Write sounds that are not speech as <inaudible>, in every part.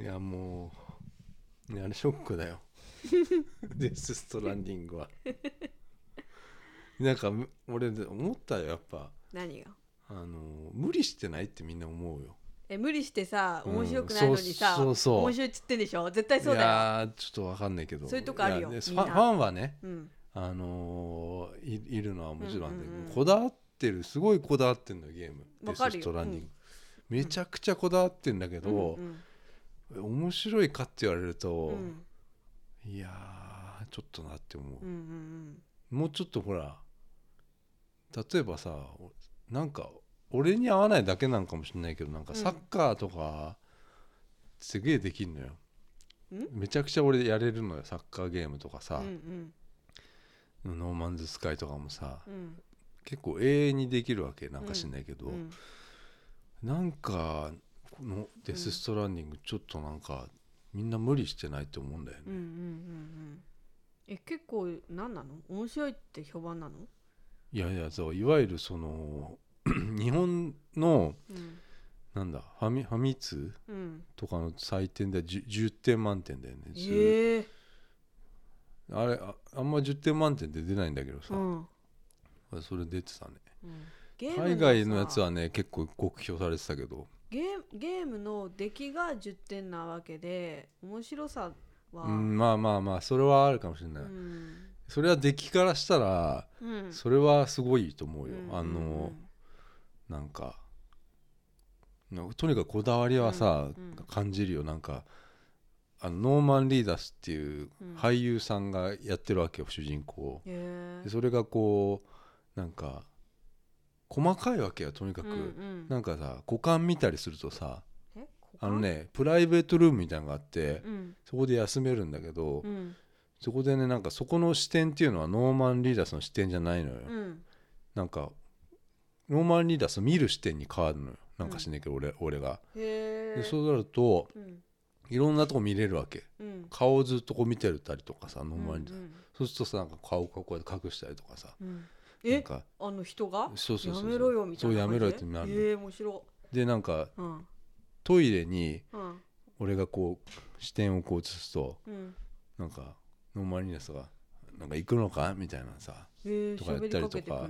いやもうねあれショックだよ。<laughs> デス・ストランディングは。なんかむ俺で思ったよやっぱ。何が？あの無理してないってみんな思うよ。え無理してさうん。面白くないのにさ、そうそうそう。面白いっつってんでしょ？絶対そういだよ。やーちょっとわかんないけど。そういうとこあるよ。いやでファンファンはねうん。あのーいいるのはもちろんあるんだけど、うんうんうんこだわってるすごいこだわってんのよゲーム。デス・ストランディング、めちゃくちゃこだわってんだけどう、ん面白いかって言われると、うん。うんいやーちょっとなって思う、うんうんもうちょっとほら例えばさおなんか俺に合わないだけなんかもしれないけどなんかうん。サッカーとかすげえできんのよ、ん？めちゃくちゃ俺やれるのよサッカーゲームとかうさん、うん。ノーマンズスカイとかもさうん。結構永遠にできるわけなんか知んないけど、うんなんかこのデス・ストランディングちょっとなんかみんな無理してないと思うんだよね、うんうんうんうん。え結構何なの？面白いって評判なの？いやいやそういわゆるその <clears throat> 日本のうん。なんだファミファミ通？うん。とかの採点では 10, 10点満点だよね、ずええあれああんま10点満点で出ないんだけどさ、うん。それ出てたね。うん。海外のやつさはね結構酷評されてたけどゲーゲームの出来が10点なわけで面白さは。うんまあまあまあそれはあるかもしれない、うん。それは出来からしたらうん。それはすごいと思うよ、うんあのなんかなとにかくこだわりはさ、感じるよ。なんかあのノーマン・リーダスっていううん。俳優さんがやってるわけよ主人公それがこうなんか細かいわけよとにかく、うんうん。なんかさ股間見たりするとさえ？あのねプライベートルームみたいなのがあって、うん。そこで休めるんだけど、うん。そこでねなんかそこの視点っていうのはノーマン・リーダスの視点じゃないのよ、うん。なんかノーマン・リーダスを見る視点に変わるのよ。なんかしんないけど、俺俺が。へえでそうなるとうん。いろんなとこ見れるわけ。うん。顔をずっとこう見てるたりとかさノーマン・リーダス、うん。そうするとさなんか顔をこうやって隠したりとかさ。うんなんえか。あの人が？そうそうそうそう。やめろよみたいなそうやめろよってなるの。ええ面白。でなんかうん。トイレにうん。俺がこう視点をこう映すとうん。なんかノーマン・リーダスが「なんか行くのか?」みたいなさええとかやったりとか。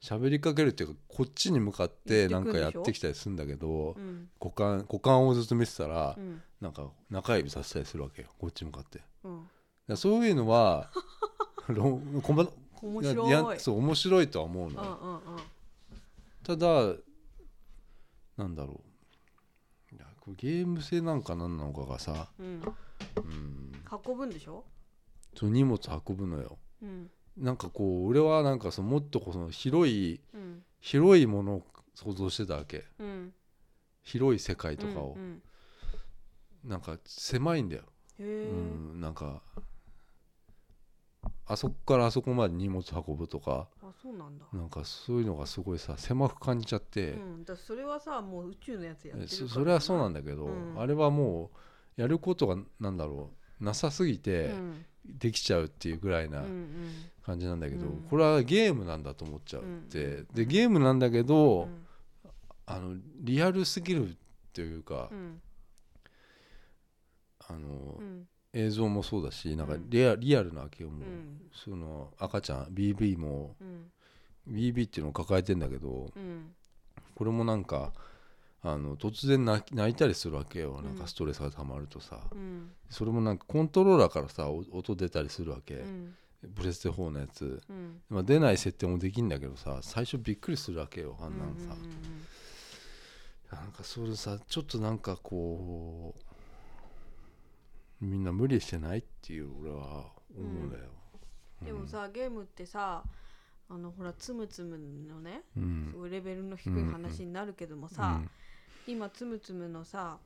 喋りかけるっていうかこっちに向かってなんかや言ってきたりするんだけどうん。股間股間をずっと見てたらうん。なんか中指させたりするわけよ。こっち向かって。うん。らそういうのはろこま面白い。そう面白いとは思うのよ。うんうんうん。ただなんだろう。いやこれゲーム性なんか何なのかがさ。うん。うん。運ぶんでしょ？その荷物運ぶのよ。うん。なんかこう俺はなんかそのもっとこの広いうん。広いものを想像してたわけ。うん。広い世界とかを。うんうん。なんか狭いんだよ。へうえんなんかあそこからあそこまで荷物運ぶとかあそうなんだ。なんかそういうのがすごいさ狭く感じちゃって、うん。だそれはさもう宇宙のやつやってるそそれはそうなんだけど、うん。あれはもうやることがなんだろうなさすぎてうん。できちゃうっていうぐらいなうんうん。感じなんだけど、うん。これはゲームなんだと思っちゃうって、うん。でゲームなんだけど、うん。あのリアルすぎるっていうか、うん。あのうん映像もそうだしなんかうん。リア,、リアルなわけよもう、うん。その赤ちゃん BB もうん。BB っていうのを抱えてんだけどうん。これもなんかあの突然泣いたりするわけよ。なん。うんかストレスが溜まるとさ、うん。それもなんかコントローラーからさお音出たりするわけ、うん。プレステ4のやつ、うん。まあ、出ない設定もできんだけどさ最初びっくりするわけよあんなんさ、なんかそれさちょっとなんかこう無理してないっていう俺は思うんだよ、でもさゲームってさあのほらつむつむのねうん。すごいレベルの低い話になるけどもさ、今つむつむのさ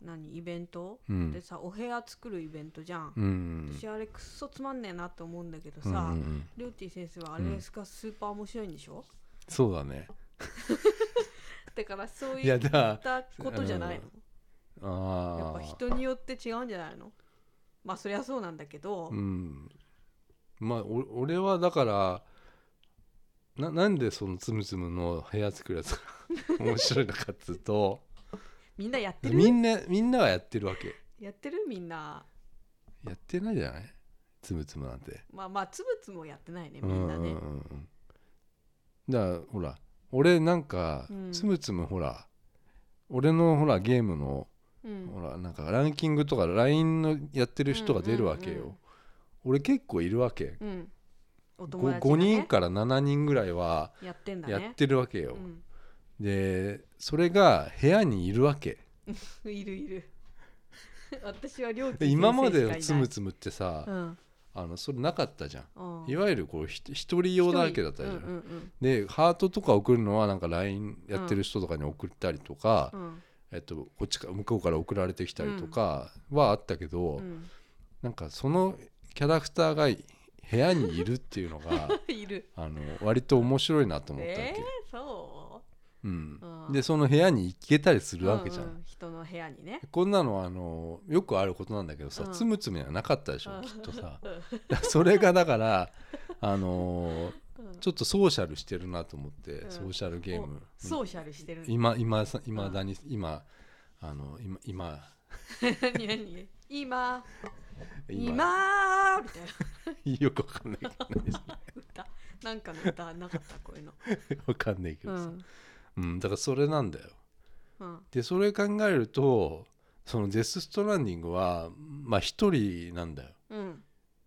何イベント、うん。でさお部屋作るイベントじゃん、うん。私あれくっそつまんねえなと思うんだけどうんさ、うんうん。りょうてぃ先生はあれがスーパー面白いんでしょ、そうだね。<laughs> だからそういいったことじゃないの？やっああぱ人によって違うんじゃないの？まあそりゃそうなんだけど、うん。まあお俺はだからななんでそのつむつむの部屋作るやつが <laughs> 面白いのかっつうとみんなやってる？みんなみんながやってるわけ。やってる？みんな。やってないじゃない？つむつむなんて。まあまあつぶつぶもやってないねみんなね。うんうん。だからほら俺なんか、うん。つむつむほら俺のほらゲームの、うん。ほらなんかランキングとか LINE のやってる人が出るわけよ、うんうんうん。俺結構いるわけ、うん。お 5, 友達がね。人から7人ぐらいはやってんだね。やってるわけよ、うん。でそれが部屋にいるわけ。<laughs> いるいる。<laughs> 私は両で今までののつむつむってさ、うん。あのそれなかったじゃん。うん。いわゆるこうひ一人用だけだったじゃん、うんうんでハートとか送るのはなんか LINE やってる人とかに送ったりとか、うん。うんえっと、こっちか向こうから送られてきたりとかはあったけど、うん。なんかそのキャラクターが部屋にいるっていうのが <laughs> いる。あの割と面白いなと思ったわけ、えー、そう？ん。うん。でその部屋に行けたりすうるわけじゃん、うう人の部屋にね。こんなのはあのよくあることなんだけどさ、うん。つむつむにはなかったでしょ、うん。きっとさ。うんそれがだからあのーうんちょっとソーシャルしてるなと思って、うん。ソーシャルゲーム。おソーシャルしてる。今今さ今だに今あの今今。<laughs> 何何？今。今。今。みたいな。<laughs> よくわかんないけど何そ歌。なんかの歌なかった？こういうの。れ <laughs> わかんないけどさ、うん。うん、だからそれなんだよ。うん。でそれ考えるとそのデス・ストランディングはまあ一人なんだよ。うん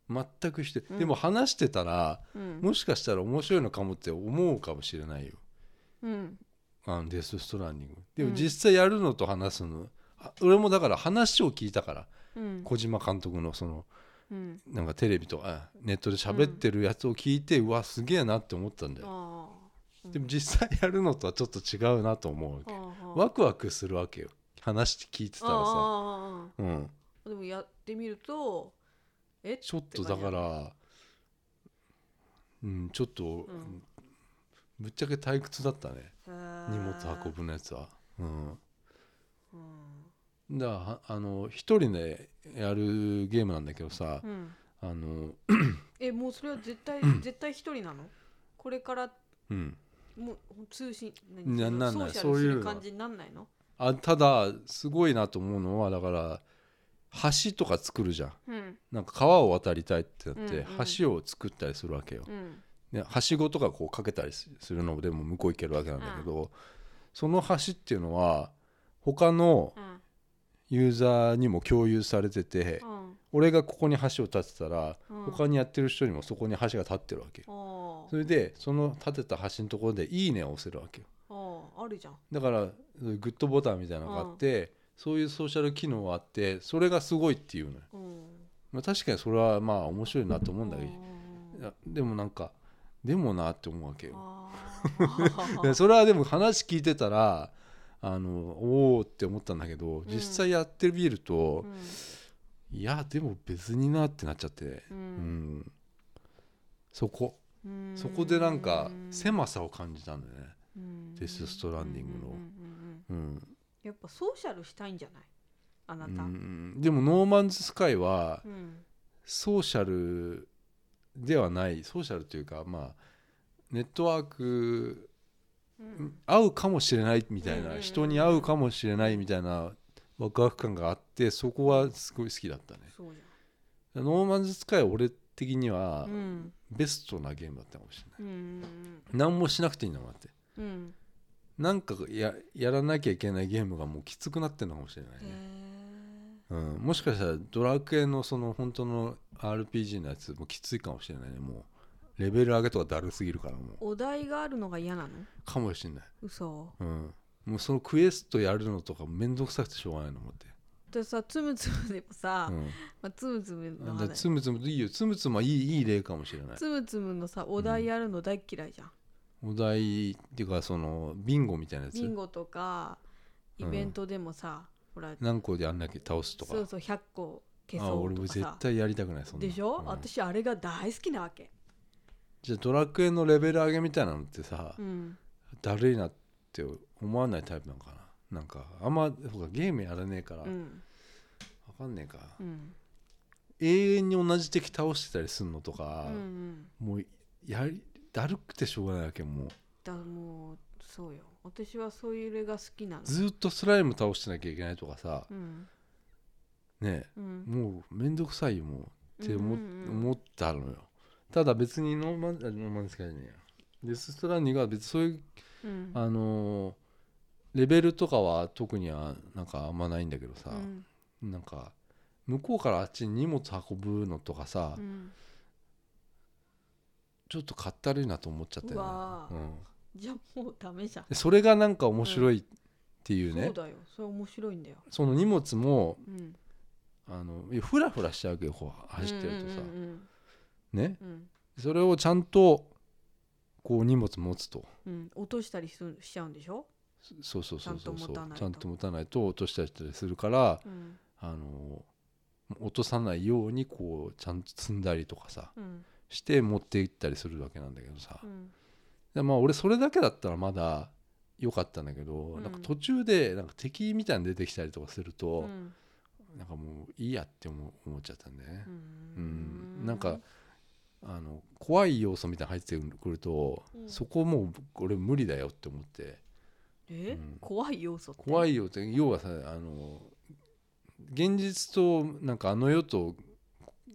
全くして、うん。でも話してたらうん。もしかしたら面白いのかもって思うかもしれないよ。うん。あのデス・ストランディング。でもうん。実際やるのと話すの、あ俺もだから話を聞いたからうん。小島監督のそのうん。なんかテレビとかネットで喋ってるやつを聞いて、うわすげえなって思ったんだよ。でも実際やるのとはちょっと違うなと思うわけ。ワクワクするわけよ。話聞いてたらさ、あうん、あでもやってみるとえ？ちょっとだからうんちょっと、ん。ぶっちゃけ退屈だったね。荷物運ぶ、ぶのやつは。うん。うん。だからはあの一人でやるゲームなんだけどさ、うん、あのえもうそれは絶対絶対一人なの？これからうん。もう通信ななんない。ソーシャルそういうのする感じになんないの？あただすごいなと思うのはだから橋とか作るじゃん。うん。なんか川を渡りたいってなって、橋を作ったりするわけよ、うん。ではしごとかこうかけたりすするのでも向こう行けるわけなんだけど、その橋っていうのは他のうん。ユーザーにも共有されてて、うん。俺がここに橋を建てたら、うん。他にやってる人にもそこに橋が立ってるわけそれでその建てた橋のところで「いいね」を押せるわけよ。あるじゃん。だからグッドボタンみたいなのがあって、そういうソーシャル機能があってそれがすごいっていうのよ、うん。まあ、確かにそれはまあ面白いなと思うんだけど、うん。でもなんかでもなって思うわけよ。<laughs> それはでも話聞いてたらあのおおって思ったんだけど実際やってみると、いやでも別になってなっちゃって、ううん。んそこ。うん。そこでなんか狭さを感じたんだよね、うん。デスストランディングの。うんうんうんうん。うんやっぱソーシャルしたいんじゃない？あなた。うん。でも No Man's Sky はうんソーシャルではない。ソーシャルというかまあネットワークうん。合うかもしれないみたいなうん。うんうん人に合うかもしれないみたいなワクワク感があってそこはすごい好きだったね。そうじ No Man's Sky は俺的にはうん。ベストなゲームだったかもしれない。うん何もしなくていいんだもんだって。うんなんかややらなきゃいけないゲームがもうきつくなってるのかもしれないへね、えうん、もしかしたらドラクエのその本当の RPG のやつもきついかもしれないね。もうレベル上げとかだるすぎるからもう。お題があるのが嫌なの？かもしれない、嘘。うん、もうそのクエストやるのとかめんどくさくてしょうがないの思って、でさつむつむでもさ、うん、まあ、つむつむの話。つむつむいいよ。つむつむはいいいい例かもしれない。つむつむのさお題やるの大っ嫌いじゃん、お題っていうかそのビンゴみたいなやつ？ビンゴとかイベントでもさ、ほら何個でやんなきゃ倒すとか。そうそう100個消あそ俺も絶対やりたくないそんなでしょ、うん。私あれが大好きなわけ。じゃあドラクエのレベル上げみたいなのってさ、うん。だるいなって思わないタイプなのかな？なんかあんまそうかゲームやらねえから、わうん。かんねえか、うん。永遠に同じ敵倒してたりするのとうかんう、ん。もうやりだるくてしょうがないわけもう。だもうそうよ。私はそういう例が好きなの。ずっとスライム倒してなきゃいけないとかさ。うん。ねうん。もうめんどくさいよもう。って思,、うんうんうん思ったのよ。ただ別にノーマンあノーマンスカイじゃね。デスストランディングは別にそういううん。あのーレベルとかは特にはなんかあんまないんだけどさ、うん。なんか向こうからあっちに荷物運ぶのとかさ、うんちょっとかったるいなと思っちゃったよね、じゃあもうダメじゃん。でそれがなんか面白いっていうね、そうだよ。それ面白いんだよ。その荷物もうん。あのフラフラしちゃうけどこう走ってるとさ、うんねうんうん。それをちゃんとこう荷物持つと。うん。うん落としたりするしちゃうんでしょ？そうそうそうそう。ちゃんと持たないと。ちゃんと持たないと落としたりするからうん。あの落とさないようにこうちゃんと積んだりとかさ。うんして持って行ったりするわけなんだけどさ、うん。でまあ俺それだけだったらまだ良かったんだけど、うん。なんか途中でなんか敵みたいに出てきたりとかするうと、ん。なんかもういいやって思っちゃったんでね。う、うん。なんかあの怖い要素みたいなの入ってくると、うん。そこもう俺無理だよって思って。え？うん。怖い要素って？怖いよって要はさあの現実となんかあの世と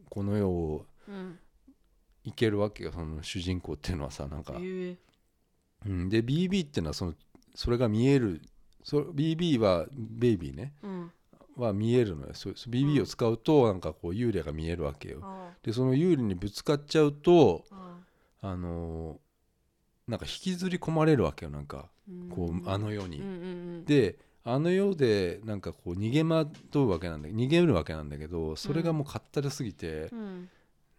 この世をうんいけるわけよその主人公っていうのはさなんか、え。うん、で BB っていうのはそのそれが見える。そ BB はベイビーね。えうん。は見えるのよ。そ BB を使うとなんかこう幽霊が見えるわけよ。あでその幽霊にぶつかっちゃうとああのーなんか引きずり込まれるわけよなんか。こうあの世に。うんうんうんであの世でなんかこう逃げ惑うわけなんだ逃げるわけなんだけどそれがもうかったるすぎて、うん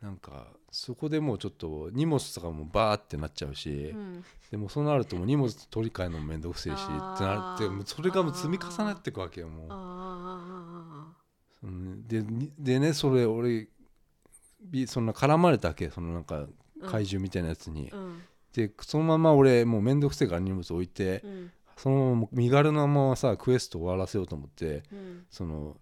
なんかそこでもうちょっと荷物とかもバーってなっちゃうし、うん。でもそうなるともう荷物取り替えるのも面倒くせえしってなってそれがもう積み重なっていくわけよもう。でにでねそれ俺びそんな絡まれたわけそのなんか怪獣みたいなやつに、うん。でそのまま俺もう面倒くせえから荷物置いて、うん。そのまま身軽なままさクエスト終わらせようと思ってうん。その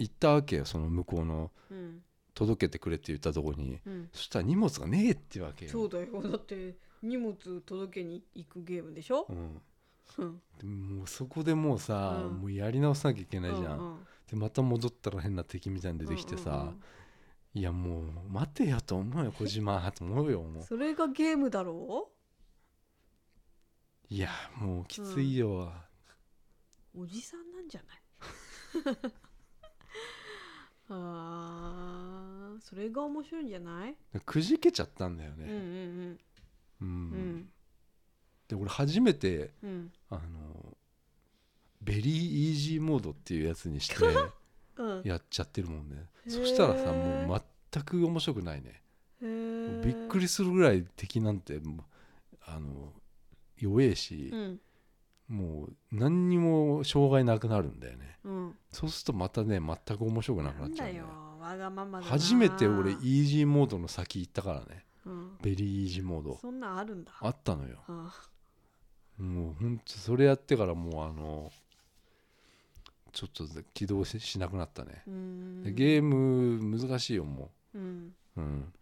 行ったわけよその向こうの。うん届けてくれって言ったとこにうん。そしたら荷物がねえってわけよ。そうだよ。だって荷物届けに行くゲームでしょ？うん、うん。でもうそこでもうさ、うん。もうやり直さなきゃいけないじゃん、うんうん。でまた戻ったら変な敵みたいに出てきてさ、うんうんうん。いやもう待てよと思うよ小島と思うよもう。<laughs> それがゲームだろいやもうきついよ、うおじさんなんじゃない？<laughs> あーそれが面白いんじゃない？くじけちゃったんだようんね、うん。うん。うん。で俺初めてうん。うんあのベリーイージーモードっていうやつにして <laughs> うん。やっちゃってるもんね。そしたらさもう全く面白くないね。びっくりするぐらい敵なんてもうあの弱えしう、ん。もう何にも障害なくなるんだよね。うん。そうするとまたね全く面白くなくなっちゃうんだよわがまま初めて俺イージーモードの先行ったからね。うん。ベリーイージーモード。そんなんあるんだ。あったのよ。あもうほんとそれやってからもうあのちょっと起動ししなくなったね。ゲーム難しいよもう。ん。ううん